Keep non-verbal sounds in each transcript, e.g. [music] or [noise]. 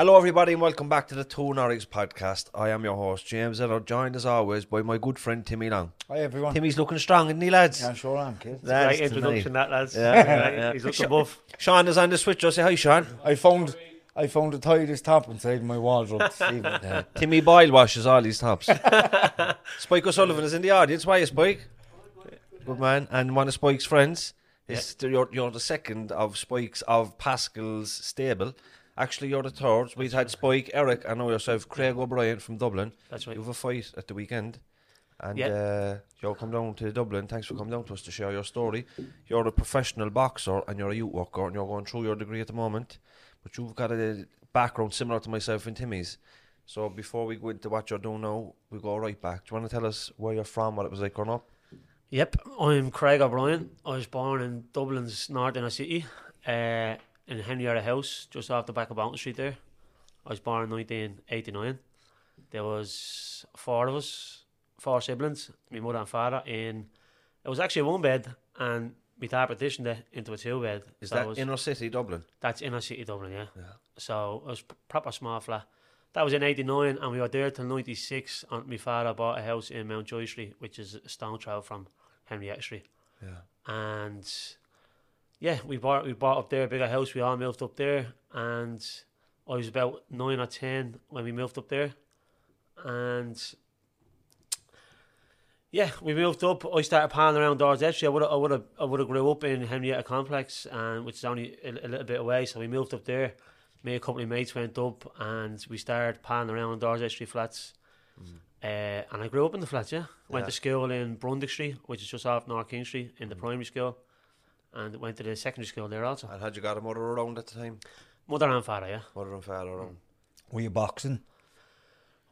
Hello, everybody, and welcome back to the Two Norries podcast. I am your host, James, and I'm joined as always by my good friend Timmy Long. Hi everyone. Timmy's looking strong, isn't he, lads? Yeah, sure am, kid. Lads Great introduction, tonight. that lads. Yeah, yeah, yeah. He's looking buff. Sean is on the switch. I'll say hi, Sean. I found I found the tightest top inside my wardrobe this evening. [laughs] Uh, Timmy Boyle washes all these tops. [laughs] Spike O'Sullivan is in the audience. Why, Spike? Good man. And one of Spike's friends. Is you're, you're the second of Spike's, of Pascal's stable. Actually, you're the third. We've had Spike, Eric, and now yourself, Craig O'Brien from Dublin. That's right. You have a fight at the weekend. And Yeah. uh, you'll come down to Dublin. Thanks for coming down to us to share your story. You're a professional boxer and you're a youth worker and you're going through your degree at the moment. But you've got a background similar to myself and Timmy's. So before we go into what you're doing now, we go right back. Do you want to tell us where you're from, what it was like growing up? Yep, I'm Craig O'Brien. I was born in Dublin's North Inner City, uh, in Henrietta House, just off the back of Bolton Street there. I was born in 1989. There was four of us, four siblings, my mother and father, in it was actually a one bed, and we dad partitioned it into a two bed. Is So that was, inner city Dublin? That's inner city Dublin, yeah. yeah. So it was proper small flat. That was in '89, and we were there till '96. And my father bought a house in Mountjoy Street, which is a stone throw from Henrietta Street. Yeah. And yeah, we bought we bought up there a bigger house. We all moved up there, and I was about nine or ten when we moved up there, and yeah, we moved up. I started palling around Dars Actually, I would I would have I would have grew up in Henrietta Complex, and which is only a, a little bit away. So we moved up there. Me and a couple of mates went up, and we started palling around Dars Street flats. Uh, and I grew up in the flats. Yeah, went Yeah. to school in Brunswick Street, which is just off North King Street, in the primary school, and went to the secondary school there also. And had you got a mother around at the time? Mother and father, yeah. Mother and father around? Mm. Were you boxing?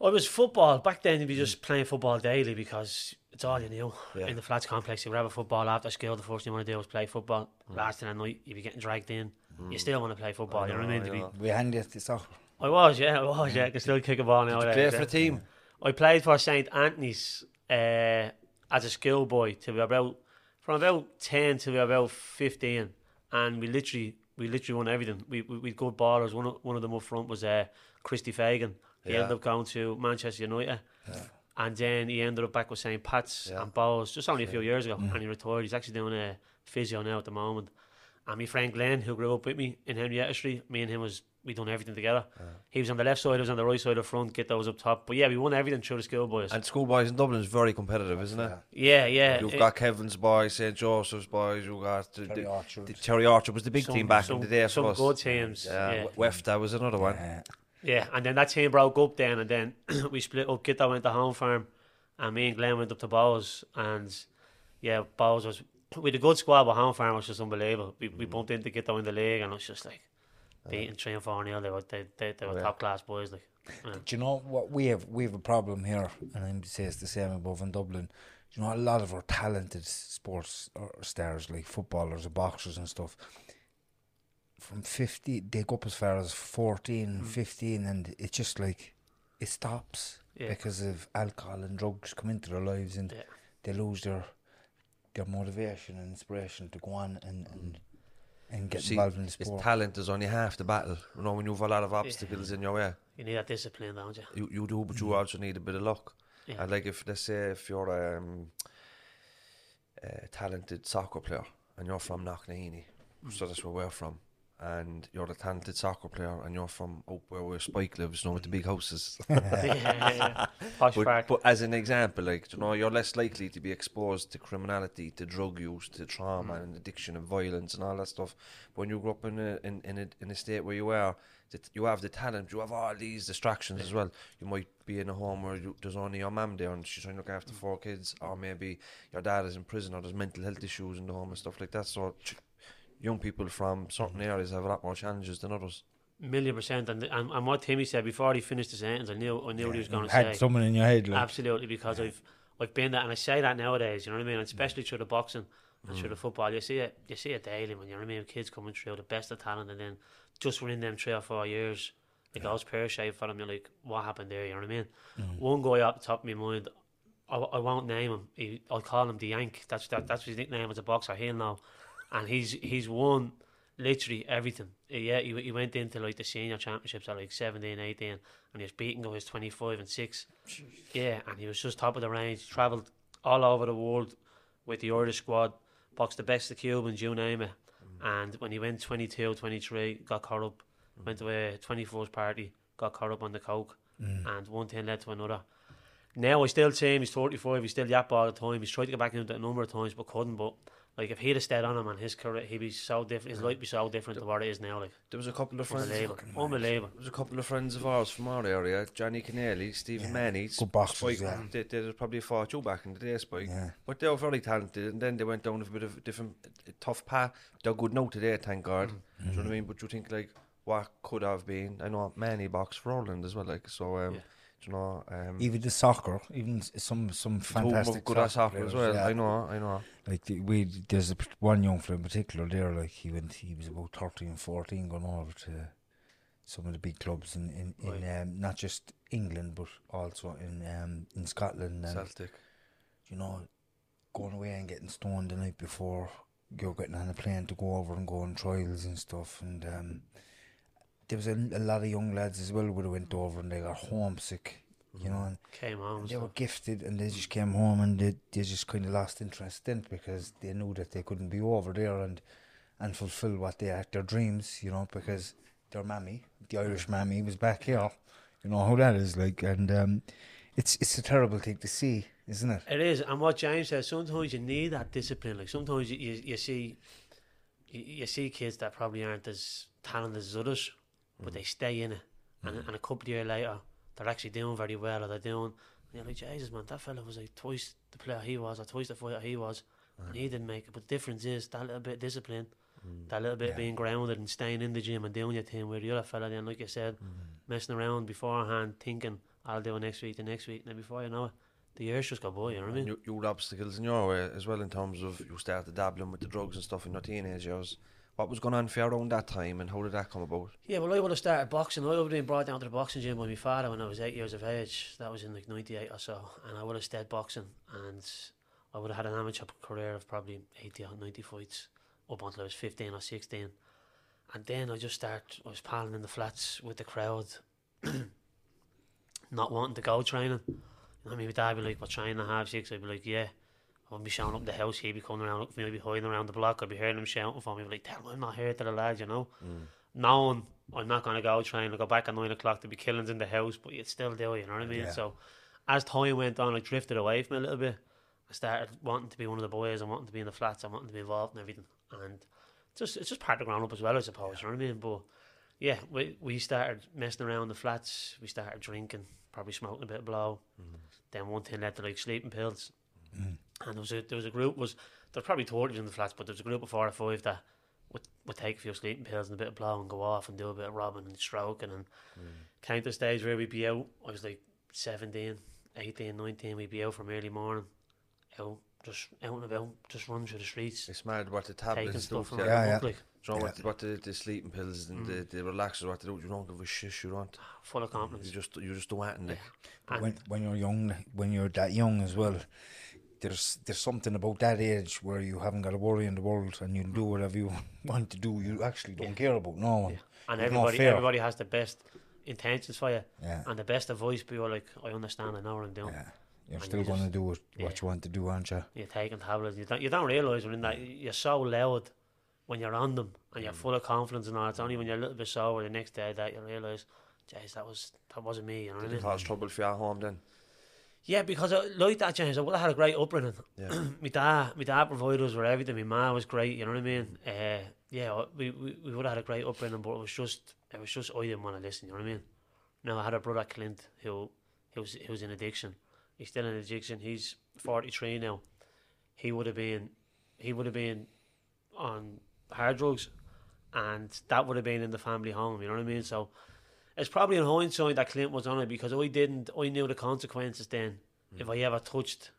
I was football back then. You'd be mm. just playing football daily because it's all you knew Yeah. in the flats complex. You would have a football after school. The first thing you want to do was play football. Mm. Last thing at night, you'd be getting dragged in. You still want to play football. you know what I mean? To be, Were you handy at the soccer? I was, yeah, I was, yeah. I can still kick a ball now. Play for the team? I played for St Anthony's uh, as a schoolboy till we were about from about ten to about fifteen, and we literally we literally won everything. We we, we good ballers. One of, one of them up front was uh, Christy Fagan. He Yeah. ended up going to Manchester United. And then he ended up back with St. Pat's Yeah. and Bohs just only a few years ago, and he retired. He's actually doing a physio now at the moment. And my friend Glenn, who grew up with me in Henrietta Street, me and him was we done everything together. Ah. He was on the left side, I was on the right side of front, get those up top. But yeah, we won everything through the schoolboys. And schoolboys in Dublin is very competitive, isn't it? yeah, yeah. You've it- got Kevin's boys, St Joseph's boys. You've got the, Terry the- Archer. the Cherry Orchard was the big some- team back some, in the day Some good teams. Yeah, Yeah, Wefta was another one. Yeah. yeah. And then that team broke up then, and then [clears throat] we split up. Gita went to home farm, and me and Glenn went up to Bohs. And yeah, Bohs was with a good squad, behind home farm was just unbelievable. We, we mm. bumped into Gita in the league, and it was just like beating three and four nil. They were they, they, they were yeah. top class boys. Like yeah. Do you know what we have? We have a problem here, and I'm say it's the same above in Dublin. Do you know a lot of our talented sports stars, like footballers or boxers and stuff, from 50, they go up as far as 14, mm. 15, and it's just like it stops Yeah. because of alcohol and drugs come into their lives, and Yeah. they lose their their motivation and inspiration to go on and and, and get See, involved in the it's sport. talent is only half the battle. You know, when you have a lot of obstacles in your way, you need that discipline, don't you? you, you do, but you also need a bit of luck. Yeah. And like if let's say if you're um, a talented soccer player and you're from Knocknaheeny, so that's where we're from, and you're a talented soccer player and you're from up where, where Spike lives, you know, with the big houses. [laughs] [laughs] yeah, yeah, yeah. Posh but, but as an example, like you know, you're less likely to be exposed to criminality, to drug use, to trauma and addiction and violence and all that stuff. But when you grow up in a in, in a in a state where you are, that you have the talent, you have all these distractions as well. You might be in a home where you, there's only your mum there and she's trying to look after four kids, or maybe your dad is in prison, or there's mental health issues in the home and stuff like that. So. Young people from certain mm-hmm. areas have a lot more challenges than others. Million percent. And, and and what Timmy said before he finished the sentence, I knew I knew what he was going to say. had someone in your head, like, Absolutely, because I've I've been that, and I say that nowadays. You know what I mean? And especially through the boxing and through mm. the football, you see it. You see it daily when you know what I mean. Kids coming through the best of talent, and then just within them three or four years, it goes pear shaped for them. You're like, what happened there? You know what I mean? Mm. One guy up the top of my mind, I, I won't name him. He, I'll call him the Yank. That's that, that's his nickname as a boxer. He'll know, and he's he's won literally everything. Yeah, he, he went into like the senior championships at like 17, 18, and he was beating guys 25 and 6. Yeah, and he was just top of the range. Travelled all over the world with the Irish squad, boxed the best of Cubans, you name it. Mm. And when he went 22, 23, got caught up, mm. went to a 21st party, got caught up on the coke, mm. and one thing led to another. Now I still see him, he's 35, he's still yap all the time. He's tried to get back into it a number of times, but couldn't. But like if he'd have stayed on him and his career, he'd be so different. His life be so different to what it is now. Like There was a couple of friends. unbelievable, unbelievable. There was a couple of friends of ours from our area, Johnny Keneally, Stephen Manny, Good boxers, Spike, yeah. they, they probably fought you back in the day, Spike. Yeah. But they were very talented, and then they went down with a bit of a different, a tough path. They're good now today, thank God. Mm-hmm. Do you know what I mean? But you think like what could have been? I know Manny boxed for Ireland as well, like so. Um, Yeah. Do you know, um, even the soccer, even some some two of 'em were fantastic good soccer as players, well. yeah. I know, I know. Like the, we, there's a, one young fella in particular there. Like he went, he was about 13, 14 going over to some of the big clubs in in, in um, not just England but also in um, in Scotland and Celtic. you know going away and getting stoned the night before you're getting on a plane to go over and go on trials and stuff and um, there was a, a lot of young lads as well would have went over and they got homesick you know and Came home. they were gifted and they just came home and they, they just kind of lost interest in it because they knew that they couldn't be over there and and fulfill what they had their dreams you know because their mammy the Irish mammy was back here you know how that is like and um, it's it's a terrible thing to see isn't it It is, and what James says, sometimes you need that discipline. Like sometimes you, you, you see, you, you see kids that probably aren't as talented as others, but they stay in it, and, mm. and a couple of years later, they're actually doing very well, or they're doing. And you're like, Jesus, man, that fella was like twice the player he was, or twice the fighter he was, and he didn't make it. But the difference is that little bit of discipline, mm. that little bit being grounded and staying in the gym and doing your thing. Where the other fella, then, like you said, mm. messing around beforehand, thinking I'll do it next week, the next week, and then before you know it, the years just go by. You know what I mean? You, you had obstacles in your way as well in terms of you started dabbling with the drugs and stuff in your teenage years. What was going on for you around that time and how did that come about? Yeah, well, I would have started boxing. I would have been brought down to the boxing gym by my father when I was eight years of age. That was in like 98 or so. And I would have stayed boxing. And I would have had an amateur career of probably 80 or 90 fights up until I was 15 or 16. And then I just started, I was palling in the flats with the crowd, [clears throat] not wanting to go training. You know I mean? My dad would be like, we're training at half six. I'd be like, yeah. I wouldn't be showing up the house. He'd be coming around, looking for me, I'd be hiding around the block. I'd be hearing him shouting for me. I'd be like, tell him I'm not here to the lads, you know? Mm. Knowing I'm not going to go trying to go back at nine o'clock to be killings in the house, but you'd still do it, you know what I mean? Yeah. So as time went on, I drifted away from it a little bit. I started wanting to be one of the boys and wanting to be in the flats and wanting to be involved in everything. And just it's just part of growing up as well, I suppose, you know what I mean? But yeah, we we started messing around the flats, we started drinking, probably smoking a bit of blow. Mm. Then one thing led to like sleeping pills. Mm. And there was a there was a group was there's probably thirty in the flats, but there was a group of four or five that would, would take a few sleeping pills and a bit of blow and go off and do a bit of robbing and stroking and mm. came to the stage where we'd be out. I was like 17, 18, 19, we'd be out from early morning, out just out and about, just running through the streets, It's mad what the taking tablets do. stuff from. Yeah, yeah, yeah. like Do you know what, what the, the sleeping pills and the, mm. the relaxers what they do? You don't give a shit. You don't. full of You confidence. just you just do it. Like. But when when you're young, when you're that young as well, there's there's something about that age where you haven't got a worry in the world and you do whatever you [laughs] want to do. You actually don't care about no one. And There's no everybody everybody has the best intentions for you Yeah. and the best advice, but you're like, I understand, I know what I'm doing. Yeah, you're And still you going to just- do what, yeah. what you want to do, aren't you? You're taking tablets. You don't, you don't realise when in that you're so loud when you're on them and you're mm. full of confidence and all. It's only when you're a little bit sober the next day that you realise, jeez, that was that wasn't me. You know what I Did mean? cause trouble for you at home then? Yeah, because I, like that, James, I would have had a great upbringing. Yeah. [clears throat] my dad, my dad provided us with everything. My mum was great. You know what I mean? Uh, yeah, we, we, we would have had a great upbringing, but it was just it was just I didn't want to listen. You know what I mean? Now I had a brother Clint who he was he was in addiction. He's still in addiction. He's forty three now. He would have been he would have been on hard drugs, and that would have been in the family home. You know what I mean? So it's probably in hindsight that Clint was on it because I didn't. I knew the consequences then hmm. if I ever touched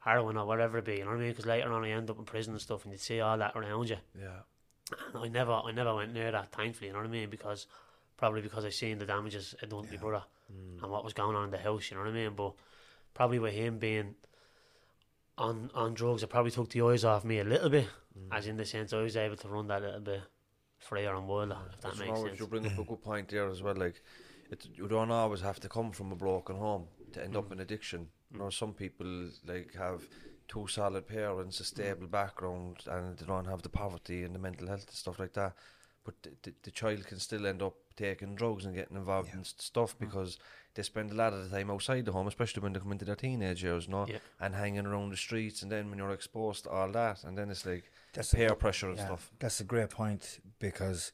heroin or whatever it be. You know what I mean? Because later on I end up in prison and stuff, and you see all that around you. Yeah. And I never, I never went near that. Thankfully, you know what I mean? Because probably because I seen the damages it done to my brother hmm. and what was going on in the house. You know what I mean? But probably with him being on on drugs, it probably took the eyes off me a little bit, hmm. as in the sense I was able to run that a little bit freer and wilder, if that makes sense. You bring up a good point there as well. Like, it, you don't always have to come from a broken home to end Mm. up in addiction. You know, some people like have two solid parents, a stable Mm. background, and they don't have the poverty and the mental health and stuff like that. But the, the, the child can still end up taking drugs and getting involved in s- stuff Mm. because they spend a lot of the time outside the home, especially when they come into their teenage years, you know, Yeah. and hanging around the streets. And then when you're exposed to all that, and then it's like That's a peer good- pressure and yeah, stuff. That's a great point because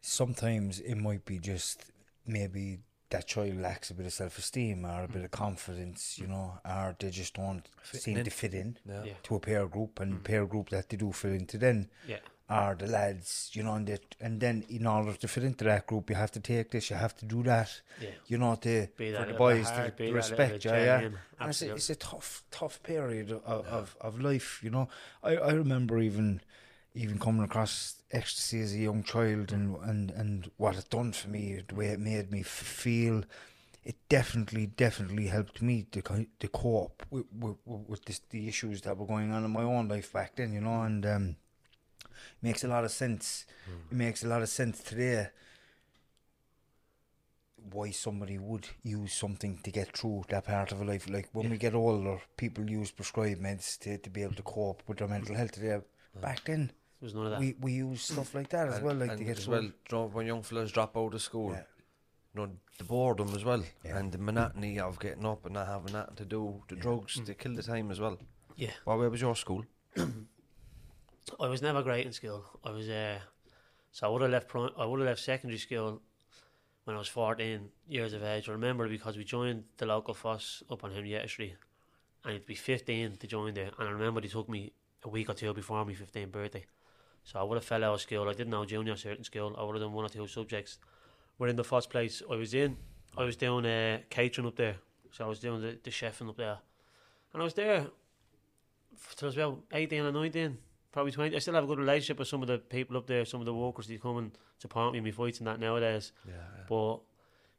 sometimes it might be just maybe that child lacks a bit of self esteem or a bit of mm. confidence, you know, or they just don't seem in. to fit in Yeah. To a peer group and mm. peer group that they do fit into then Yeah. Are the lads, you know, and, they, and then in order to fit into that group you have to take this, you have to do that. Yeah. You know, to for the boys hard, to, to respect you, yeah. And it's, a, it's a tough, tough period of, of, of life, you know. I, I remember even even coming across ecstasy as a young child and, and, and what it done for me, the way it made me feel, it definitely, definitely helped me to, co- to cope with, with, with this, the issues that were going on in my own life back then, you know, and um, makes a lot of sense. It makes a lot of sense today why somebody would use something to get through that part of a life. Like when we get older, people use prescribed meds to, to be able to cope with their mental health today. Back then, There was none of that. we, we use stuff like that as And- well, like to get as through. well, when young fellas drop out of school, Yeah. you know, the boredom as well, Yeah. and the monotony of getting up and not having nothing to do, the drugs, Mm. they kill the time as well. yeah. What way was your school? [clears throat] I was never great in school. I was uh, so I would have left. Prim- I would have left secondary school when I was fourteen years of age. I remember because we joined the local FÁS up on Henrietta Street, and it'd be fifteen to join there. And I remember they took me a week or two before my 15th birthday, so I would have fell out of school. I didn't know junior certain school. I would have done one or two subjects. We're in the first place I was in, I was doing uh, catering up there. So I was doing the, the chefing up there, and I was there till I was about eighteen or nineteen probably 20. I still have a good relationship with some of the people up there, some of the workers that come and support me in my fights and that nowadays. Yeah, But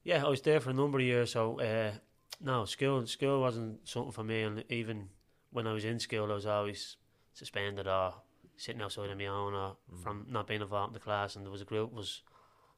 yeah, I was there for a number of years. So uh, no, school school wasn't something for me. And even when I was in school, I was always suspended or sitting outside on my own or from not being involved in the class. And there was a group was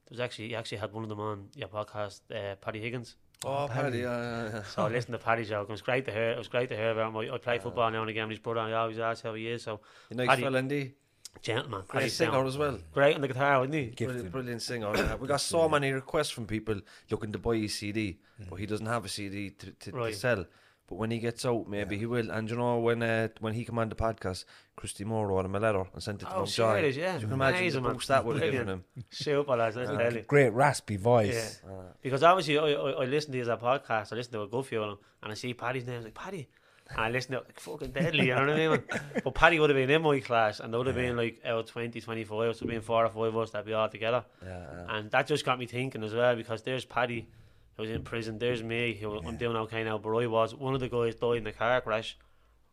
there was actually you actually had one of them on your podcast, uh, Paddy Higgins. Oh, oh Paddy, yeah, yeah, yeah. So I listened to Paddy's joke. It was great to hear. It was great to hear about him. I, I play football now and again with his brother. And I always ask how he is. So You nice Paddy- fella, Andy. gentleman, Great Paddy's singer down. as well. Great on the guitar, wasn't he? Gifted. Brilliant, brilliant singer. We got so many requests from people looking to buy his CD, but he doesn't have a CD to, to, to sell. But when he gets out, maybe he will. And you know, when uh, when he came on the podcast, Christy Moore wrote him a letter and sent it to Oh, him. Joy. serious, yeah. You can imagine Amazing, the man. boost that would have given him. Super lads, let's tell. Great raspy voice. Yeah. Because obviously, I, I, I listen to his uh, podcast, I listen to a good few of them, and I see Paddy's name, I was like, Paddy. And I listen to it, like, fucking deadly, you know what I mean? man? [laughs] But Paddy would have been in my class, and there would have been like out 20, 25, so there would have been four or five of us that'd be all together. Yeah. And that just got me thinking as well, because there's Paddy, who was in prison, there's me, who I'm doing okay now, but I was, one of the guys died in a car crash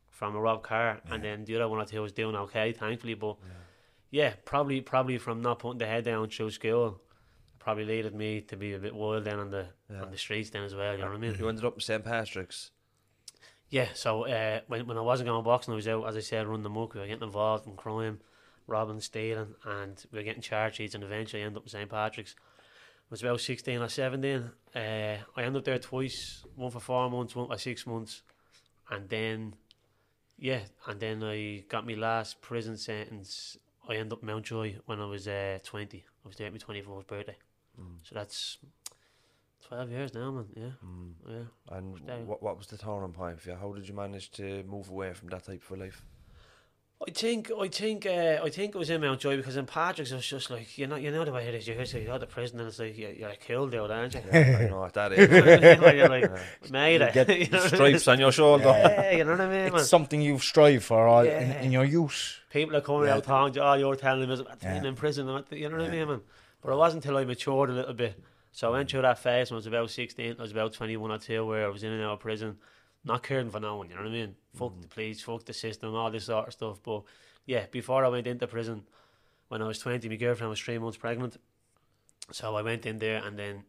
from a robbed car, and then the other one I two was doing okay, thankfully, but yeah, probably probably from not putting the head down through school, probably leaded me to be a bit wild then on the on the streets then as well. You know what I mean? You ended up in St Patrick's. Yeah. So uh, when when I wasn't going boxing, I was out as I said running the muck. We were getting involved in crime, robbing, stealing, and we were getting charge sheets, and eventually I ended up in St Patrick's. Was about sixteen or seventeen. Uh, I ended up there twice, one for four months, one for six months, and then yeah, and then I got my last prison sentence I ended up Mountjoy when I was uh, 20. I was there at my 24th birthday. Mm. So that's 12 years now, man. Yeah. Yeah. And what, what was the turning point for you? How did you manage to move away from that type of life? I think I think uh, I think it was in Mountjoy because in Patrick's it was just like you know you know the way it is you hear you to prison and it's like you're, you're killed out aren't you? [laughs] I know that [laughs] You know what I mean? you're like get [laughs] you know what I? Stripes on your shoulder. yeah you know what I mean man? It's something you've strived for all in, Yeah. in your youth. people are coming Yeah. out talking oh you're telling them Yeah. in prison you know what I mean man but it wasn't until I matured a little bit so I went through that phase when I was about 16 I was about 21 or 2 where I was in and out of prison not caring for no one you know what I mean fuck the mm. police fuck the system all this sort of stuff but yeah before I went into prison when I was 20 my girlfriend was 3 months pregnant so I went in there and then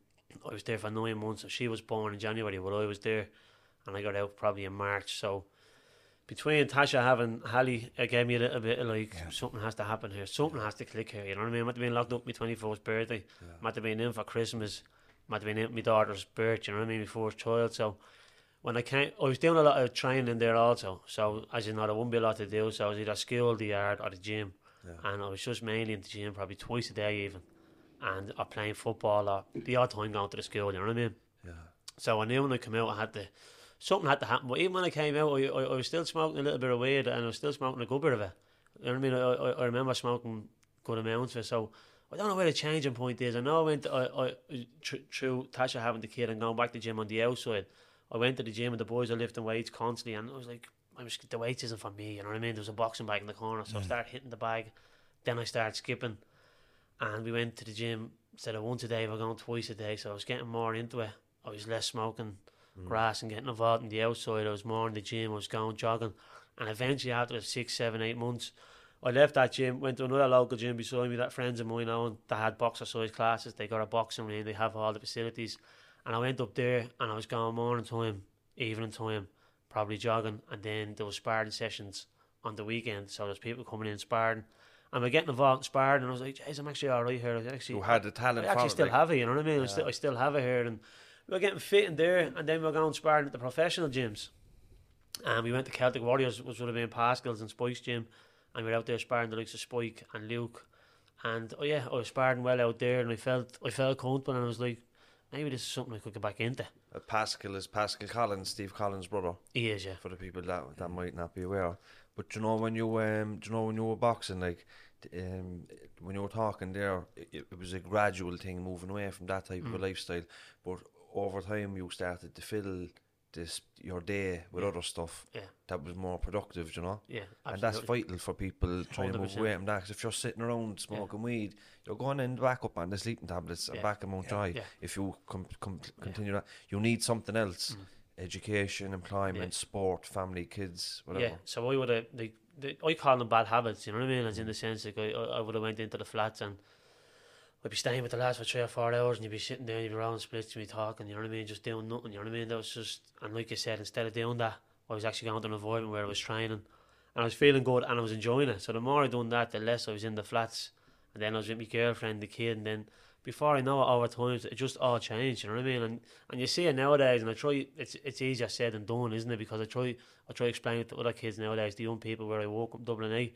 I was there for 9 months so she was born in January but I was there and I got out probably in March so between Tasha having Hallie, it gave me a little bit of like something has to happen here, something has to click here. You know what I mean? I might have been locked up my twenty fourth birthday, might have been in for Christmas, might have been in my daughter's birth. You know what I mean? My fourth child. So when I came, I was doing a lot of training there also. So as you know, there wouldn't be a lot to do. So I was either school, the yard, or the gym, and I was just mainly in the gym, probably twice a day even, and or playing football or the odd time going to the school. You know what I mean? Yeah. So I knew when I came out, I had to something had to happen. But even when I came out, I, I, I was still smoking a little bit of weed, and I was still smoking a good bit of it. You know what I mean? I, I, I remember smoking good amounts of it. So I don't know where the changing point is. I know I went, I, I through Tasha having the kid and going back to the gym on the outside. I went to the gym and the boys are lifting weights constantly, and I was like, I was, the weights isn't for me. You know what I mean? There was a boxing bag in the corner, so I mm. started hitting the bag. Then I started skipping, and we went to the gym instead of once a day. We were going twice a day, so I was getting more into it. I was less smoking mm. grass and getting involved in the outside. I was more in the gym. I was going jogging, and eventually after six, seven, eight months, I left that gym, went to another local gym beside me that friends of mine own that had boxercise classes. They got a boxing ring, they have all the facilities. And I went up there and I was going morning time, evening time, probably jogging, and then there was sparring sessions on the weekend. So there's people coming in sparring. And we're getting involved in sparring and I was like, Jeez, I'm actually alright here. I actually You had the talent I actually still like. have it, you know what I mean? I, still, I still have it here and we're getting fit in there and then we're going sparring at the professional gyms. And we went to Celtic Warriors, which would have been Pascal's and Spike's gym, and we were out there sparring the likes of Spike and Luke. And oh yeah, I was sparring well out there, and I felt I felt comfortable, and I was like, maybe this is something I could get back into. Uh, Pascal is Pascal Collins, Steve Collins' brother. He is, yeah. For the people that that might not be aware. But you know when you um, do you know when you were boxing, like um, when you were talking there, it, it was a gradual thing moving away from that type Mm. of lifestyle. But over time, you started to fill this your day with other stuff Yeah. that was more productive. You know. Yeah, And that's vital for people trying to move 100%. away from that. 'cause if you're sitting around smoking weed, you're going in back up on the sleeping tablets and back in Mount. Yeah. If you com- com- continue that, you need something else: education, employment, Mm. Yeah. sport, family, kids, whatever. Yeah, so I would have like the, I call them bad habits. You know what I mean? As in the sense like I, I would have went into the flats and I'd be staying with the lads for three or four hours, and you'd be sitting there, you'd be around splits, you'd be talking. You know what I mean? Just doing nothing. You know what I mean? That was just and like you said, instead of doing that, I was actually going to an environment where I was training, and I was feeling good, and I was enjoying it. So the more I done that, the less I was in the flats, and then I was with my girlfriend, the kid, and then. Before I know it, over time, it just all changed. You know what I mean? And and you see it nowadays, and I try. It's it's easier said than done, isn't it? Because I try I try to explain it to other kids nowadays, the young people where I work up Dublin A. Mm.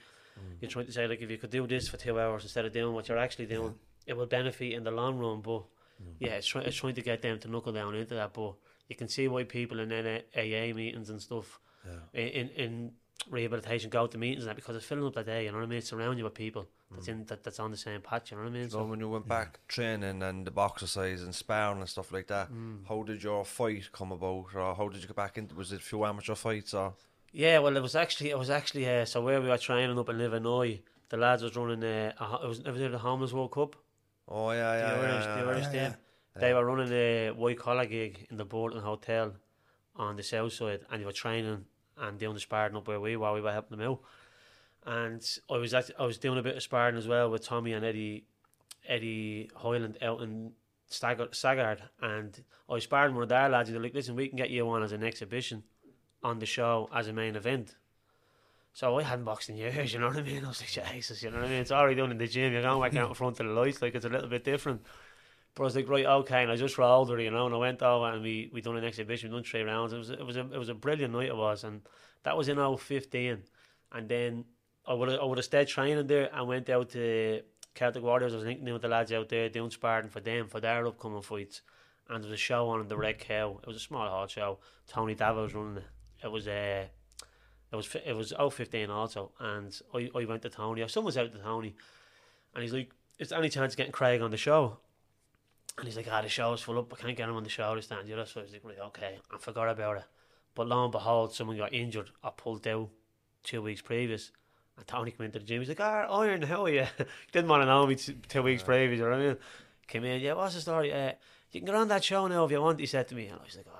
You're trying to say like if you could do this for two hours instead of doing what you're actually doing, it will benefit in the long run. But yeah, it's, try, it's trying to get them to knuckle down into that. But you can see why people in NA AA meetings and stuff in, in in rehabilitation go to meetings and that because it's filling up that day. You know what I mean? It's surrounding you with people that's in that, that's on the same patch. You know what I mean? So when you went back training and the boxercise and sparring and stuff like that, Mm. how did your fight come about, or how did you get back into? Was it a few amateur fights, or Yeah, well, it was actually it was actually uh, so where we were training up in Illinois, the lads was running uh, a, it was it was the Homeless World Cup. Oh yeah, yeah, the Irish, yeah, the. Irish yeah, team. They were running a white collar gig in the Bolton Hotel on the south side, and they were training and doing the sparring up where we were. We were helping them out, and I was I was doing a bit of sparring as well with Tommy and Eddie Eddie Hoyland out in and I was sparring one of their lads. They're like, "Listen, we can get you on as an exhibition on the show as a main event." So I hadn't boxed in years, [laughs] you know what I mean? I was like, Jesus, you know what I mean? It's already done in the gym. You're going back out in front of the lights, like it's a little bit different. But I was like, right, okay, and I just rolled it, you know, and I went over and we we done an exhibition, we done three rounds. It was it was a it was a brilliant night it was, and that was in 015. and then I would I would have stayed training there and went out to Celtic Warriors. I was in with the lads out there doing sparring for them for their upcoming fights. And there was a show on the Red Cow. It was a small hall show. Tony Davitt was running it. It was uh, it was it was 015 also. And I, I went to Tony. Or someone was out to Tony, and he's like, "Is there any chance of getting Craig on the show?" And he's like, "Ah, the show's full up. I can't get him on the show this time." Other so I was like, "Right, okay." I forgot about it. But lo and behold, someone got injured or pulled out two weeks previous. And Tony came into the gym. He's like, "Ah, Iron, how are you?" [laughs] Didn't want to know me t- two weeks previous. You know what I mean? Came in, yeah. What's the story? Uh, you can get on that show now if you want. He said to me, and I was like, "Oh,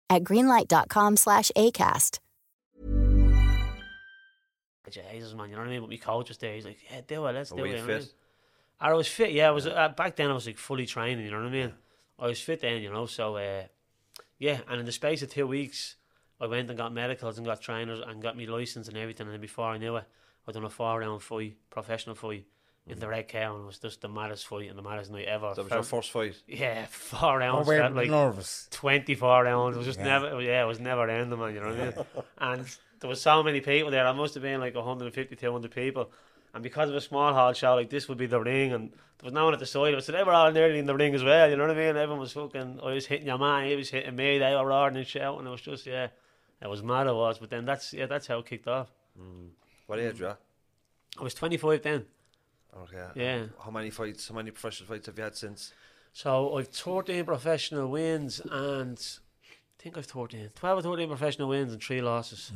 at greenlight.com slash ACAST. Jesus, man, you know what I mean? But my coach was there. He's like, yeah, do it, let's Are do it. you know I fit? mean? And I was fit, yeah. I was uh, back then. I was like fully training. You know what I mean? I was fit then, you know. So uh, yeah, and in the space of two weeks, I went and got medicals and got trainers and got me license and everything. And then before I knew it, I done a four round fight, professional fight in the Red Cow, and it was just the maddest fight and the maddest night ever. Mm. That was your first fight. Yeah, four rounds. we're felt like nervous. 24 rounds. It was just Yeah. never, yeah, it was never ending, man. You know what I mean? [laughs] and there was so many people there. I must have been like 150, 200 people. And because of a small hall show, like this would be the ring, and there was no one at the side of so they were all nearly in the ring as well. You know what I mean? Everyone was fucking. I was hitting your man, he was hitting me. They were roaring and shouting. It was just, yeah, it was mad. It was. But then that's, yeah, that's how it kicked off. What age, yeah? I was 25 then. Okay. Yeah. How many fights, how many professional fights have you had since? So I've 13 professional wins and I think I've 13, 12 or 13 professional wins and three losses.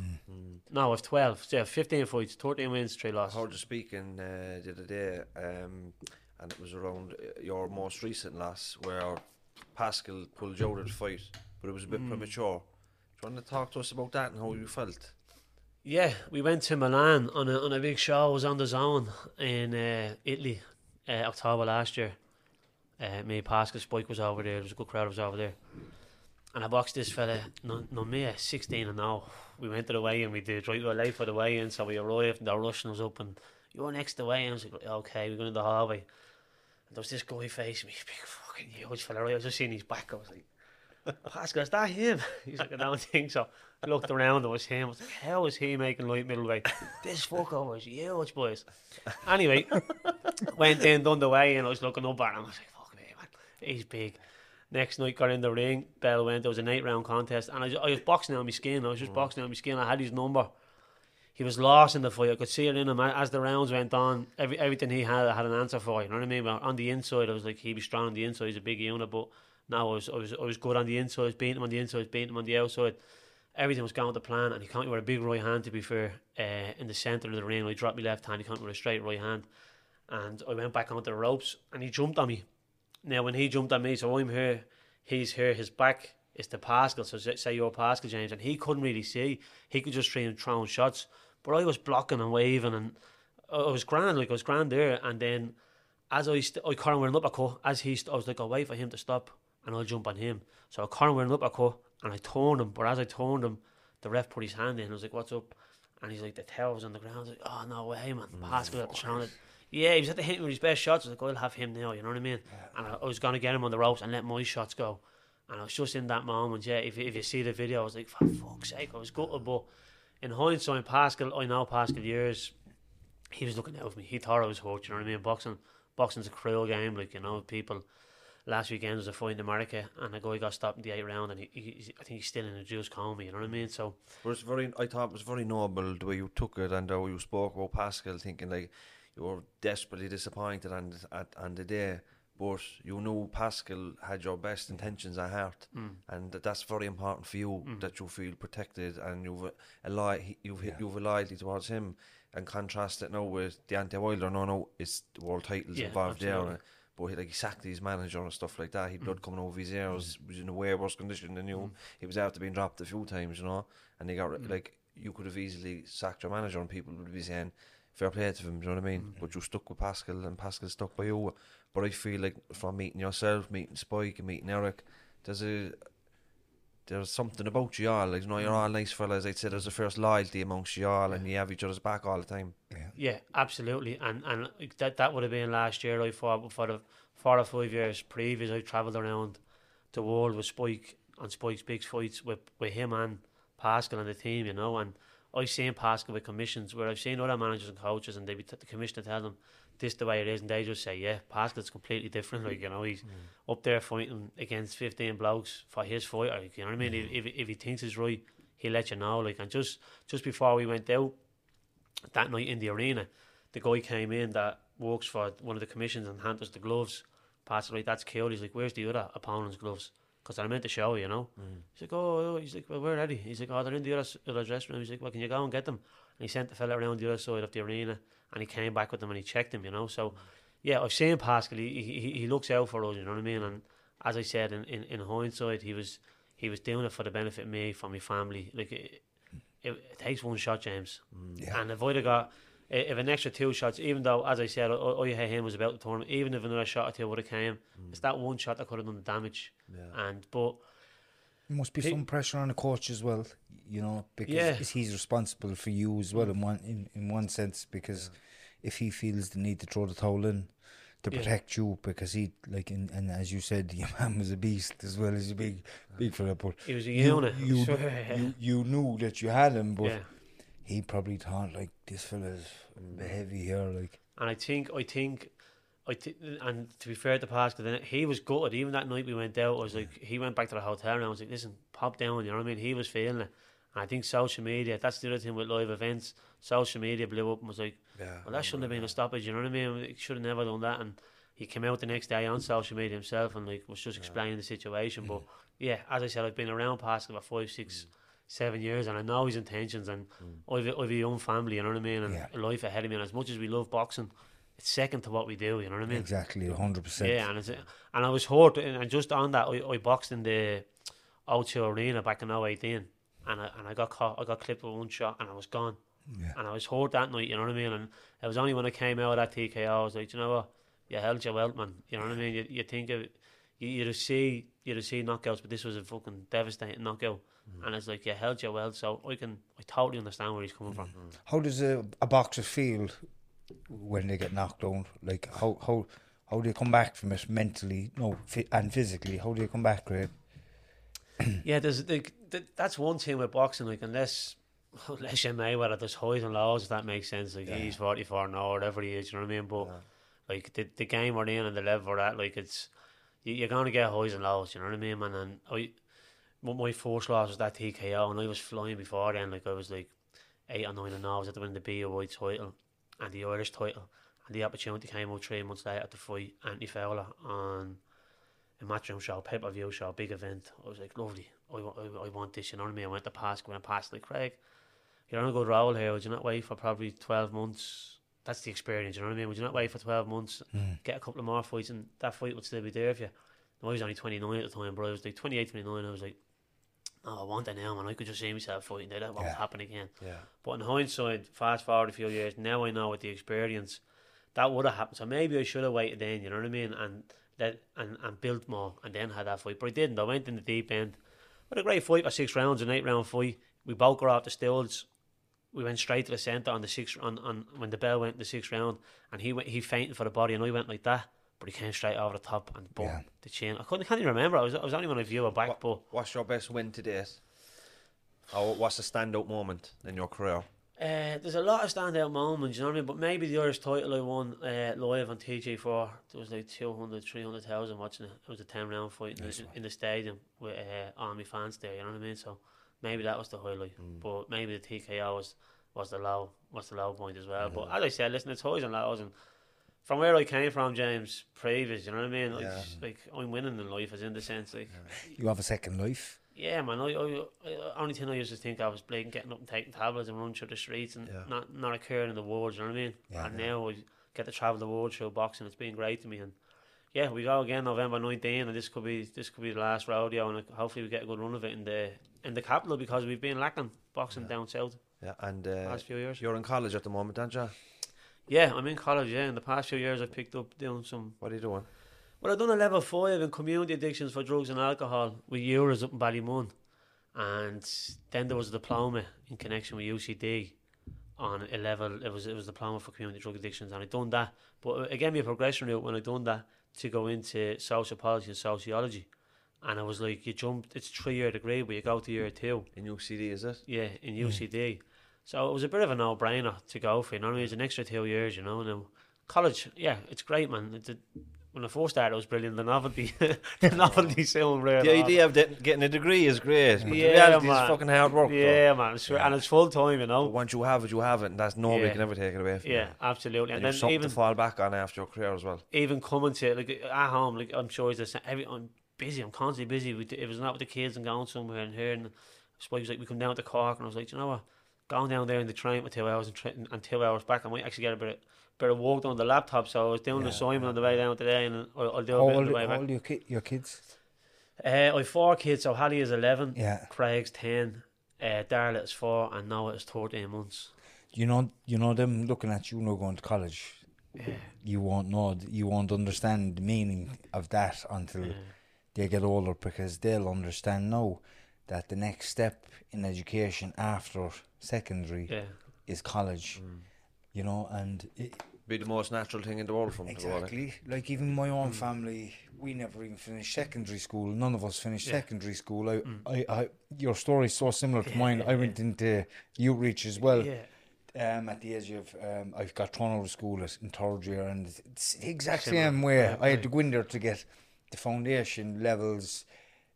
No, I've 12. Yeah, 15 fights, 13 wins, three I losses. heard you speaking uh, the other day, um, and it was around uh, your most recent loss where Pascal pulled you out of the fight, but it was a bit premature. Do you want to talk to us about that and how you felt? Yeah, we went to Milan on a, on a big show. I was on the zone in uh, Italy uh, October last year. Uh, me, Pascal Spike was over there. There was a good crowd was over there. And I boxed this fella, no, no me, 16 and now. We went to the weigh-in, we did right, we were late for the weigh-in, so we arrived and the Russian was up and you're next to the weigh-in. I was like, okay, we're going to the hallway. And there was this guy facing me, [laughs] big fucking huge fella, right? I was just seeing his back, I was like, Pascal, is that him? [laughs] He's like, I don't think so. I looked around, it was him. I was like, how is he making light middleweight? this fucker was huge, boys. Anyway, [laughs] went in, done the way, and I was looking up at him. I was like, fuck me, man. He's big. Next night, got in the ring. Bell went. There was an eight round contest, and I, I was boxing out my skin. I was just mm. boxing out my skin. I had his number. He was lost in the fight. I could see it in him as the rounds went on. Every everything he had, I had an answer for. You know what I mean? But on the inside, I was like, he'd be strong on the inside. He's a big unit, but now I was, I was, I was good on the inside. I was beating him on the inside. I beating him on the outside. Everything was going to plan, and he caught me with a big right hand. To be fair, uh, in the centre of the ring, I dropped my left hand. He me with a straight right hand, and I went back onto the ropes, and he jumped on me. Now, when he jumped on me, so I'm here, he's here, his back is to Pascal. So say you're Pascal James, and he couldn't really see. He could just him throwing shots, but I was blocking and waving, and I I was grand, like I was grand there. And then as I st- I caught him with an uppercut, as he st- I was like, I'll wait for him to stop, and I'll jump on him. So I caught him up, an uppercut, and I turned him. But as I turned him, the ref put his hand in. I was like, "What's up?" And he's like, "The tail was on the ground." I was like, "Oh no way, man!" Mm, Pascal at the challenge. Yeah, he was at the hit with his best shots. I was like, I'll have him now, you know what I mean? And I, I was going to get him on the ropes and let my shots go. And I was just in that moment, yeah. If, if you see the video, I was like, for fuck's sake, I was gutted, but in hindsight, Pascal, I know Pascal years. He was looking out for me. He thought I was hurt. You know what I mean? Boxing, boxing's a cruel game. Like you know, people. Last weekend was a fight in America, and a guy got stopped in the eighth round, and he, he, I think he's still in a juice coma. You know what I mean? So But it's very, I thought it was very noble the way you took it and the way you spoke about Pascal, thinking like you were desperately disappointed and at on the day, but you knew Pascal had your best intentions at heart, mm. and that that's very important for you mm. that you feel protected and you've a, a li- you've you've a loyalty towards him, and contrast it now with Deontay Wilder. No, no, it's the world titles Yeah, involved there. But he, like he sacked his manager and stuff like that. He blood mm. coming over his ears. Mm. Was in a way worse condition than you. Mm. He was after being dropped a few times, you know. And he got ri- like you could have easily sacked your manager, and people would be saying fair play to him. Do you know what I mean? But you stuck with Pascal, and Pascal stuck by you. But I feel like from meeting yourself, meeting Spike, and meeting Eric, there's a there's something about you all. Like you know, you're mm. all nice fellas. I'd say there's a first loyalty amongst you all, and you have each other's back all the time. Yeah, absolutely, and and that that would have been last year. I thought for the four or five years previous, I travelled around the world with Spike and Spike's big fights with with him and Pascal and the team, you know. And I've seen Pascal with commissions where I've seen other managers and coaches, and they be t- the commissioner tell them this the way it is, and they just say, yeah, Pascal's completely different. Like you know, he's mm. up there fighting against fifteen blokes for his fight. Like you know what I mean? If, mm. if if he thinks it's right, he'll let you know. Like and just just before we went out that night in the arena, the guy came in that works for one of the commissions and handed us the gloves. Passed it like, that's cool. He's like, where's the other opponent's gloves? Because I meant to show you, you know. Mm. He's like, oh, oh, he's like, well, where are they? He's like, oh, they're in the other, s- other dressing room. He's like, well, can you go and get them? And he sent the fella around the other side of the arena, and he came back with them and he checked them, you know. So, yeah, I've seen Pascal. He, he he looks out for us, you know what I mean. And as I said, in, in, in hindsight, he was he was doing it for the benefit of me, for my family. Like it, it, it takes one shot, James. Mm. And if I'd have got i- if an extra two shots, even though as I said, all I had him was about the tournament. Even if another shot or two would have came, mm. it's that one shot that could have done the damage. And but There must be Pe- some pressure on the coach as well, you know, because Yeah. he's responsible for you as well in mm. one in, in one sense. Because if he feels the need to throw the towel in to Yeah. protect you, because he like and, and as you said, [laughs] your man was a beast as well as a big big fella. But He was a you, unit, I You, [laughs] swear. you you knew that you had him, but yeah. He probably thought like this fella's bit heavy here, like. And I think, I think, I th- and to be fair to Pascal, then he was gutted. Even that night we went out, I was like, he went back to the hotel and I was like, listen, pop down. You know what I mean? He was feeling it. And I think social media, that's the other thing with live events. Social media blew up and was like, yeah, well, that shouldn't have been a stoppage. You know what I mean? He should have never done that. And he came out the next day on social media himself and like was just explaining the situation. [clears throat] But yeah, as I said, I've been around Pascal about five, six, mm. Seven years, and I know his intentions. And mm. I've, I've a young family. You know what I mean? And Yeah. life ahead of me. And as much as we love boxing, it's second to what we do. You know what I mean? Exactly, hundred percent. Yeah, and it's, and I was hurt, and just on that, I, I boxed in the O2 Arena back in 018, and I, and I got caught, I got clipped with one shot, and I was gone. Yeah. And I was hurt that night, you know what I mean? And it was only when I came out of that TKO, I was like, you know what, you held your well, man. You know what I mean? You, you think of, you you just see you just see knockouts, but this was a fucking devastating knockout, and it's like you held your well. So I can I totally understand where he's coming from. Mm-hmm. How does a, a boxer feel when they get knocked down? Like how how how do they come back from it mentally, no, and physically? How do they come back, Greg? [clears throat] Yeah, there's like th- that's one thing with boxing. Like unless [laughs] unless you're Mayweather, there's highs and lows. If that makes sense. Like he's 44 now, or whatever he is. You know what I mean? But like the the game we're in and the level we're at, like it's you, you're gonna get highs and lows. You know what I mean, man? And I, what my first loss was that TKO, and I was flying before then. Like I was like eight or nine and I was at the win the BOI title and the Irish title, and the opportunity came out three months later to fight Anthony Fowler on a matchroom show, pay per view show, big event. I was like, lovely. I, I, I want this. You know what I mean? I went to Pascal, went past like Craig. You're on a good roll here. Would you not wait for probably twelve months? That's the experience. You know what I mean? Would you not wait for twelve months, hmm. get a couple of more fights, and that fight would still be there if you. I was only 29 at the time, but I was like 28, 29. I was like, oh, I want it now, man. I could just see myself fighting there. That won't Yeah. happen again. Yeah. But in hindsight, fast forward a few years, now I know with the experience that would have happened. So maybe I should have waited then, you know what I mean? And that and, and built more and then had that fight. But I didn't. I went in the deep end. What a great fight for six rounds, an eight round fight. We both got off the stills. We went straight to the centre on the sixth on, on when the bell went in the sixth round and he went he fainted for the body and I went like that. But he came straight over the top and boom, Yeah. the chain. I couldn't I can't even remember. I was I was only when I view it back, but What's your best win to date? Or what's the standout moment in your career? Uh, there's a lot of standout moments, you know what I mean? But maybe the Irish title I won uh, live on TG4, there was like 200, 300,000 watching it. It was a 10 round fight in, the, in the stadium with uh, army fans there, you know what I mean? So maybe that was the highlight. But maybe the TKO was, was the low was the low point as well. But as I said, listen, it's highs and lows. And from where I came from, James, previous, you know what I mean? Like, like I'm winning in life, as in the sense, like, You have a second life. yeah, man. I, I, I only thing I used to think I was blatant getting up and taking tablets and running through the streets and Yeah. not not care in the world. You know what I mean? Yeah, and yeah. now I get to travel the world through boxing. It's been great to me. And yeah, we go again November 19, and this could be this could be the last rodeo, and hopefully we get a good run of it in the in the capital because we've been lacking boxing down south. Yeah, and uh, Last few years. You're in college at the moment, aren't you? Yeah, I'm in college. Yeah, in the past few years, I've picked up doing some What are you doing? Well, I've done a level five in community addictions for drugs and alcohol with Euros up in Ballymun. And then there was a diploma in connection with UCD on a level, it was it was a diploma for community drug addictions. And i done that. But uh, it gave me a progression route when i done that to go into social policy and sociology. And I was like, you jumped, it's three year degree, but you go to year two. In UCD, is it? Yeah, in hmm. UCD. So it was a bit of a no brainer to go for. You know I mean? It's an extra two years. You know. Now college, yeah, it's great, man. When I first started, it was brilliant. The novelty, [laughs] the novelty sound rare. The idea of getting a degree is great, but Yeah, the reality man. is fucking hard work. though. Yeah, man. It's, And it's full time, you But know. once you have it, you have it, and that's nobody Yeah. can ever take it away from Yeah, you. Yeah, absolutely. And, And, then something even to fall back on after your career as well. even coming to like at home, like I'm sure it's the same. Every, I'm busy. I'm constantly busy. With the, it was not with the kids and going somewhere and here. And Spike was like, we come down to Cork, and I was like, you know what? Going down there in the train for two hours and, tra- and two hours back, I might actually get a bit of, bit of work done on the laptop. So I was doing the assignment on the way down today, and I'll, I'll do a How bit on the way how back. old your, ki- your kids? Uh, I have four kids. So Hallie is eleven. Yeah. Craig's ten. Uh, Darla is four, and Noah is thirteen months. You know, you know them looking at you now going to college. You won't know, you won't understand the meaning of that until they get older because they'll understand now that the next step in education after secondary Yeah. is college. You know, and it, Be the most natural thing in the world from Exactly. Like even my own family, we never even finished secondary school. None of us finished secondary school. I, I, I, your story is so similar to mine. I went into outreach as well. Yeah. Um, at the age of, um, I've got thrown out of school at, in third year, and it's the exact Similar. same way. Yeah, I had to go in there to get the foundation levels,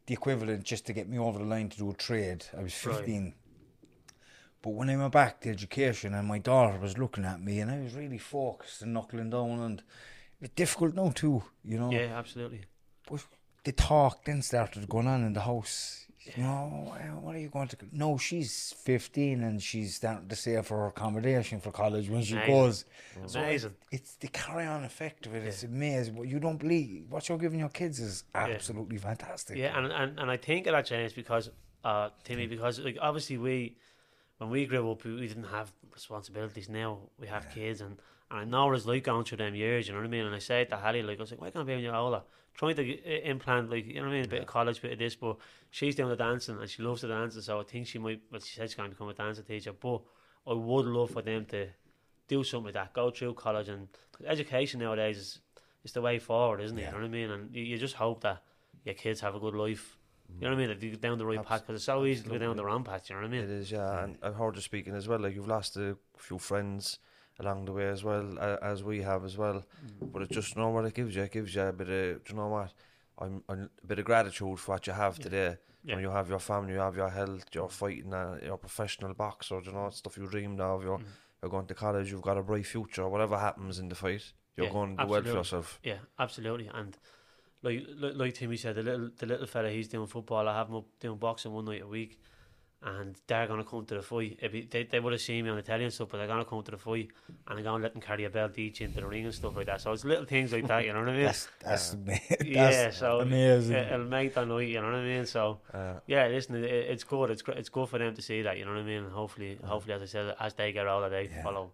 the equivalent, just to get me over the line to do a trade. I was Right. fifteen. But when I went back to education and my daughter was looking at me and I was really focused and knuckling down and it's difficult now too, you know. Yeah, absolutely. But the talk then started going on in the house. You know, what are you going to? No, she's 15 and she's starting to save for her accommodation for college when she Amazing. goes. So Amazing. it's, the carry on effect of it. It's amazing. What you don't believe, what you're giving your kids is absolutely fantastic. Yeah, and, and, and I think of that James because uh Timmy because like obviously we when we grew up we, didn't have responsibilities. Now we have kids and, and I know what it's like going through them years. You know what I mean? And I said to Hallie like I was like, why can't I be when you're older? Trying to uh, implant like you know what I mean, a bit of college, bit of this, but she's doing the dancing and she loves the dancing. So I think she might. Well, she said she's going to become a dancing teacher, but I would love for them to do something like that, go through college and education nowadays is is the way forward, isn't it? You know what I mean? And you, you just hope that your kids have a good life. You know what I mean? That you go down the right path because it's so easy to go down the wrong path. You know what I mean? It is, yeah. And I've heard you speaking as well. Like you've lost a few friends along the way as well, uh, as we have as well. But it just you know what it gives you. It gives you a bit of, do you know what? I'm, I'm a bit of gratitude for what you have today. Yeah. When you have your family, you have your health, you're fighting, uh, you're a professional boxer. You know stuff you dreamed of. You're you're going to college. You've got a bright future. Whatever happens in the fight, you're Yeah, going to do well for yourself. Yeah, absolutely. And like like, like Timmy said, the little the little fella he's doing football. I have him up doing boxing one night a week, and they're gonna come to the fight. It'd be, they they would have seen me on the telly and stuff, but they're gonna come to the fight, and I'm gonna let them carry a belt each into the ring and stuff like that. So it's little things like that, you know what I mean? That's, that's, ama- [laughs] that's yeah, so amazing. It, will make that night, you know what I mean? So yeah, listen, it, it's good. It's gr- it's good for them to see that, you know what I mean? And hopefully, hopefully, as I said, as they get older, they follow.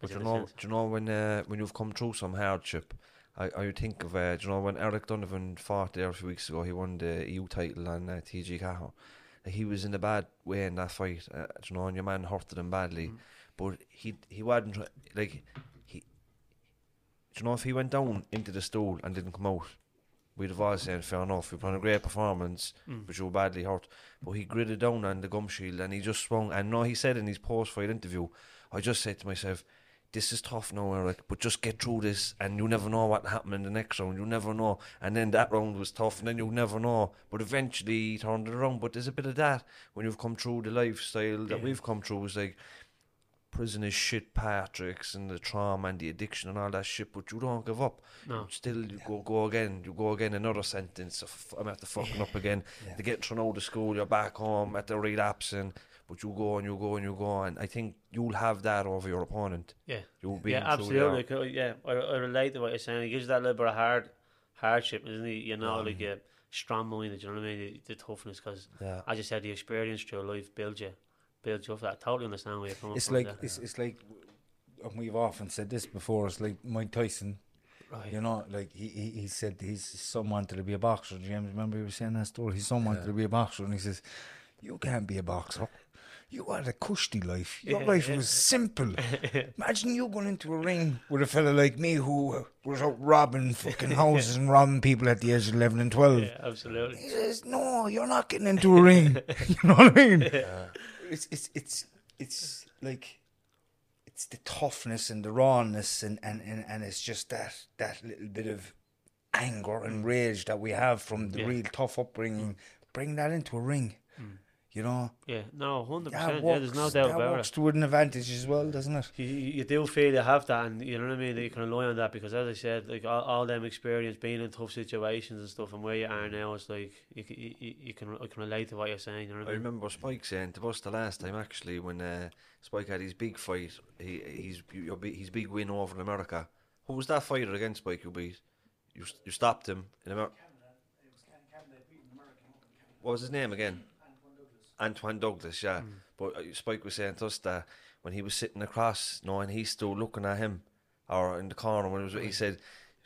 But us you know, sense. do you know when uh, when you've come through some hardship, I, I think of uh, do you know when Eric Donovan fought there a few weeks ago, he won the EU title on uh, TG Cahill. He was in a bad way in that fight, uh, you know, and your man hurted him badly, but he he wasn't like he. You know if he went down into the stool and didn't come out, we'd have all saying fair enough. We put on a great performance, Mm. but you were badly hurt. But he gritted down on the gum shield and he just swung. And no, he said in his post fight interview, I just said to myself, this is tough now, Eric, but just get through this, and you never know what happened in the next round. You never know. And then that round was tough, and then you never know. But eventually he turned it around. But there's a bit of that when you've come through the lifestyle that Yeah. we've come through. It's like prison is shit, Patrick's, and the trauma and the addiction and all that shit. But you don't give up. No. Still, you go go again. You go again. Another sentence. Of, I'm after fucking up again. They get thrown out of school. You're back home at the relapsing. But you go and you go and you go, and I think you'll have that over your opponent. Yeah. You'll be yeah, absolutely. Co- Yeah, I, I relate to what you're saying. It gives you that little bit of hard hardship, isn't he? You know, like a strong minded. You know what I mean? The, the toughness, because Yeah. as you said, the experience through life builds you, builds you up. for That I totally understand where you're coming It's from. like there. it's, it's like, and we've often said this before. It's like Mike Tyson. Right. You know, like he, he, he said his son wanted to be a boxer. James, remember he was saying that story. His son wanted to be a boxer, and he says, "You can't be a boxer. You had a cushy life. Your Yeah, life yeah. was simple. [laughs] Imagine you going into a ring with a fella like me who was out robbing fucking [laughs] houses and robbing people at the age of eleven and twelve. yeah, absolutely. He says, "No, you're not getting into a ring." [laughs] you know what I mean? Uh, it's it's it's it's like it's the toughness and the rawness and and and, and it's just that that little bit of anger and rage that we have from the Yeah. real tough upbringing. Bring that into a ring, you know. Yeah, no, hundred percent. Yeah, there's no doubt that about works it. to an advantage as well, doesn't it? You, you you do feel you have that, and you know what I mean. That you can rely on that because, as I said, like all, all them experience being in tough situations and stuff, and where you are now, it's like you, you, you, you can I can relate to what you're saying. You know what I I mean? remember Spike saying to us the last time actually when uh, Spike had his big fight, he he's your big, his big win over in America. Who was that fighter against Spike? You beat? You you stopped him in America. What was his name again? Antoine Douglas, yeah. But uh, Spike was saying to us that when he was sitting across, no, and he's still looking at him, or in the corner when it was, he said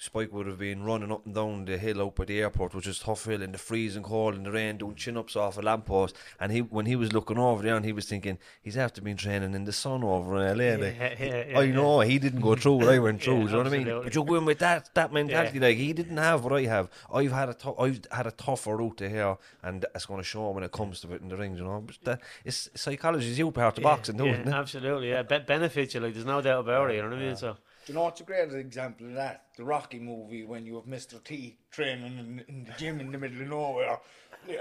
Spike would have been running up and down the hill out by the airport, which is tough hill in the freezing cold and the rain, doing chin ups off a lamppost. And he, when he was looking over there, and he was thinking he's after been training in the sun over in LA. like, Yeah, yeah, yeah, I know he didn't go through what I went [laughs] through. Yeah, do you know what I mean? But you're going with that that mentality. Yeah. Like he didn't have what I have. I've had a tou- I've had a tougher route to here, and it's going to show when it comes to it in the ring. You know, but that, it's psychology is you part of boxing, yeah, it? absolutely. Yeah, Be- benefits you. Like there's no doubt about it. You know what I mean? So Do you know what's a great example of that? The Rocky movie when you have Mr. T training in, in the gym in the middle of nowhere.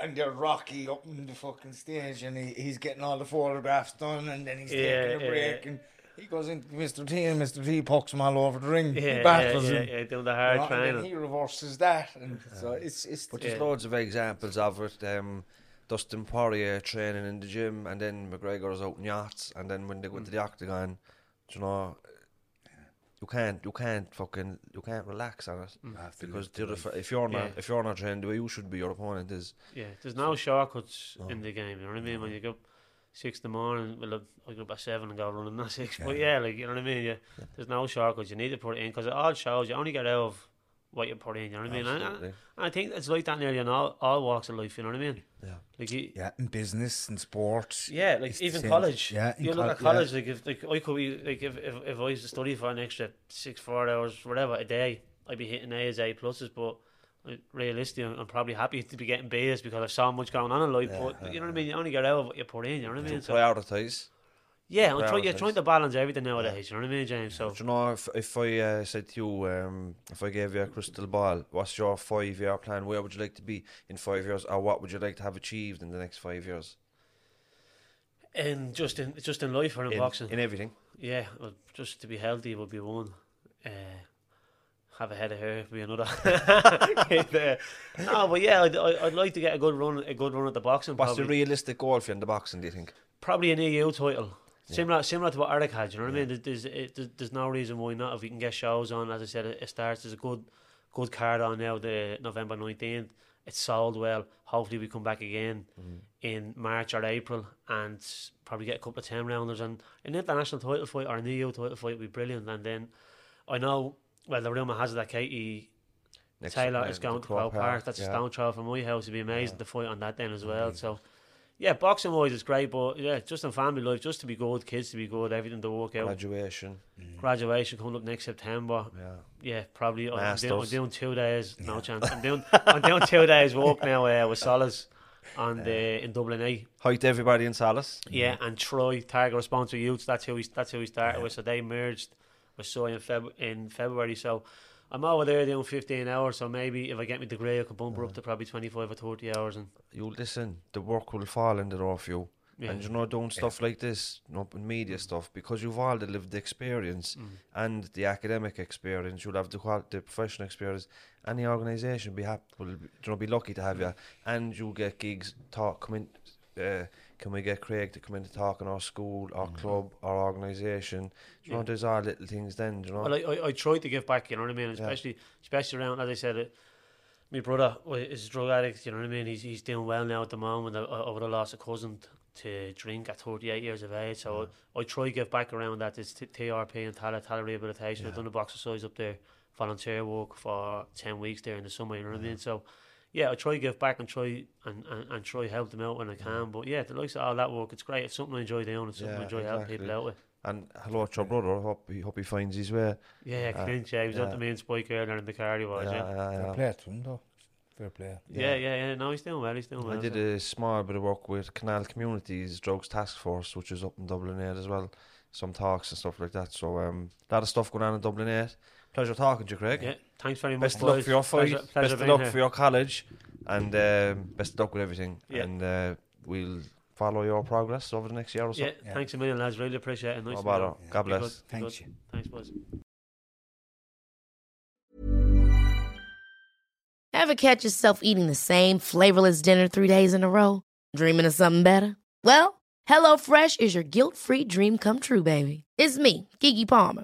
And there's Rocky up in the fucking stage and he, he's getting all the photographs done and then he's Yeah, taking a break yeah. and he goes into Mr. T and Mr. T pokes him all over the ring. yeah, he yeah, battles yeah, him. yeah, doing the you hard know, and then training. he reverses that and so it's it's But there's Yeah. loads of examples of it. Um, Dustin Poirier training in the gym, and then McGregor's out in yachts, and then when they go to the octagon, you know, you can't, you can't fucking, you can't relax on it mm. because the other, f- if you're not, Yeah. if you're not trained the way you should be, your opponent is. Yeah, there's no shortcuts in the game. You know what I mean? When you go six in the morning, well, look, I go by seven and go running not six. But yeah, like you know what I mean. Yeah, there's no shortcuts. You need to put it in because it all shows you only get out of what you put in. You know what I mean? And, I think it's like that nearly in all, all walks of life. You know what I mean? Yeah. Like you, yeah, in business and sports. Yeah, like even college. Yeah, you look col- at college. Like if like I could be like if, if if I used to study for an extra six four hours whatever a day, I'd be hitting A's A pluses. But realistically, I'm, probably happy to be getting B's because I've so much going on in life. but you know what I mean. You only get out of what you put in. You know what I mean. So, Prioritise. Yeah, I'm trying. You're trying to balance everything nowadays. You know what I mean, James. So Do you know if if I uh, said to you, um, if I gave you a crystal ball, what's your five year plan? Where would you like to be in five years, or what would you like to have achieved in the next five years? in just in just in life or in, In, boxing, in everything. yeah, well, just to be healthy would be one. Uh, have a head of hair would be another. [laughs] [laughs] No, but yeah, I'd, I'd I'd like to get a good run, a good run at the boxing. What's probably. the realistic goal for you in the boxing? Do you think? Probably an EU title. Similar, similar to what Eric had. You know what I mean? There's, there's, it, there's, no reason why not. If we can get shows on, as I said, it, it starts. There's a good, good card on now. The November nineteenth. It's sold well. Hopefully, we come back again in March or April and probably get a couple of ten rounders and an international title fight or an EU title fight would be brilliant. And then I know. Well, the rumour has it that Katie Next Taylor uh, is going to Croke Park. That's yeah. a stone throw from my house. It'd be amazing to fight on that then as well. So, Yeah, boxing wise it's great, but yeah, just in family life, just to be good, kids to be good, everything to work out. Graduation. Graduation coming up next September. Yeah. Yeah, probably. I'm doing, I'm doing two days. No chance. I'm doing. I'm doing two days work now uh, with Solas, and uh, in Dublin 8. Hi to everybody in Solas. Yeah, and Troy Target Responsible Youths. That's who we. That's who we started with. So they merged with Soy in Feb in February. So I'm over there doing 15 hours. So maybe if I get my degree, I can bump her up to probably 25 or 30 hours. And you'll listen, the work will fall in the door for you. Yeah. And you know, doing stuff like this, not media stuff, because you've all the lived experience and the academic experience, you'll have the, qual- the professional experience. Any organisation be happy, will you know, be lucky to have you, and you'll get gigs. Talk, come in. Uh, can we get Craig to come in to talk in our school, our club, our organisation? You know, Yeah. there's all little things. Then you know, Well, I, I, I tried to give back, you know what I mean? Especially, especially around, as I said, uh, my brother is a drug addict, you know what I mean? He's he's doing well now at the moment. I, I would have lost a cousin t- to drink at 38 years of age. So I, I try to give back around that. It's t- TRP and Tallaght, Tallaght Rehabilitation. I've done a boxercise up there, volunteer work for 10 weeks there in the summer, you know what I mean? So, yeah, I try to give back and try and, and, and try help them out when I can. But yeah, the likes of all that work, it's great. It's something I enjoy doing. It's something I Yeah, enjoy helping people out with. and hello to your brother. Hope he hope he finds his way. Yeah, Uh, Clint, yeah, he was yeah. at the main spike earlier in the car, he was, Yeah, yeah. yeah, Fair yeah. play to him, though. Fair play. Yeah, yeah, yeah. No, he's doing well. He's doing well. I did so. a small bit of work with Canal Communities Drugs Task Force, which is up in Dublin 8 as well. Some talks and stuff like that. So um, a lot of stuff going on in Dublin 8. Pleasure talking to you, Craig. Yeah, thanks very much. Best of luck for your fight. Pleasure, pleasure best of luck here. for your college. And um, best of luck with everything. Yeah. And uh, we'll follow your progress over the next year or so. Yeah, thanks a million, lads. Really appreciate it. Nice No to meet you. bother. God bless. good, be Thanks good. you. Thanks, boys. Ever catch yourself eating the same flavorless dinner three days in a row? Dreaming of something better? Well, HelloFresh is your guilt-free dream come true, baby. It's me, Keke Palmer.